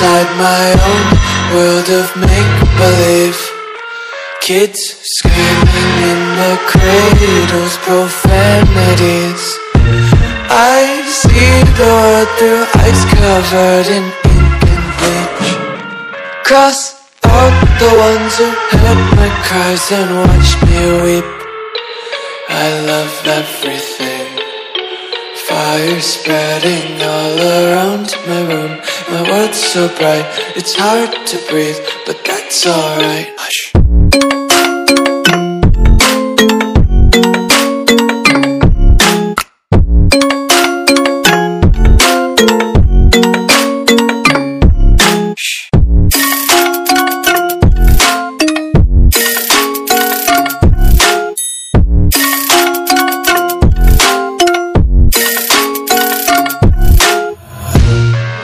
my own world of make-believe. Kids screaming in the cradles, profanities. I see the world through ice covered in ink and bleach. Cross out the ones who heard my cries and watched me weep. I love everything. Fire spreading all around my room My world's so bright, it's hard to breathe But that's alright. Hush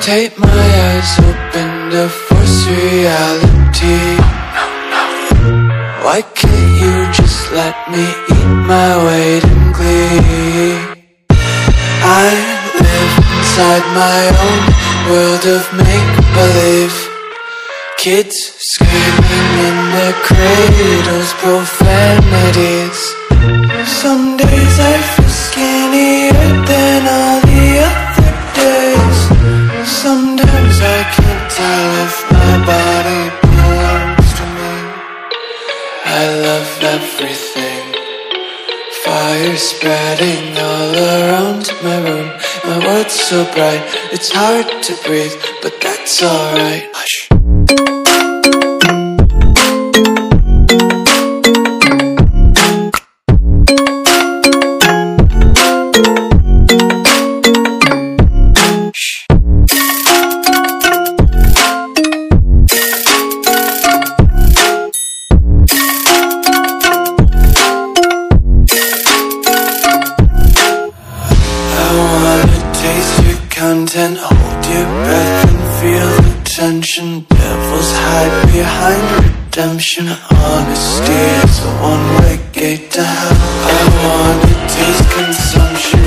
Take my eyes open to force reality. Why can't you just let me eat my weight in glee? I live inside my own world of make-believe. Kids screaming in their cradles, profanities. Some days I feel skinnier everything. Fire spreading all around my room. My world's so bright, it's hard to breathe But that's alright content, hold your breath and feel the tension. Devils hide behind redemption. Honesty is a one-way gate to hell. I wanna taste consumption,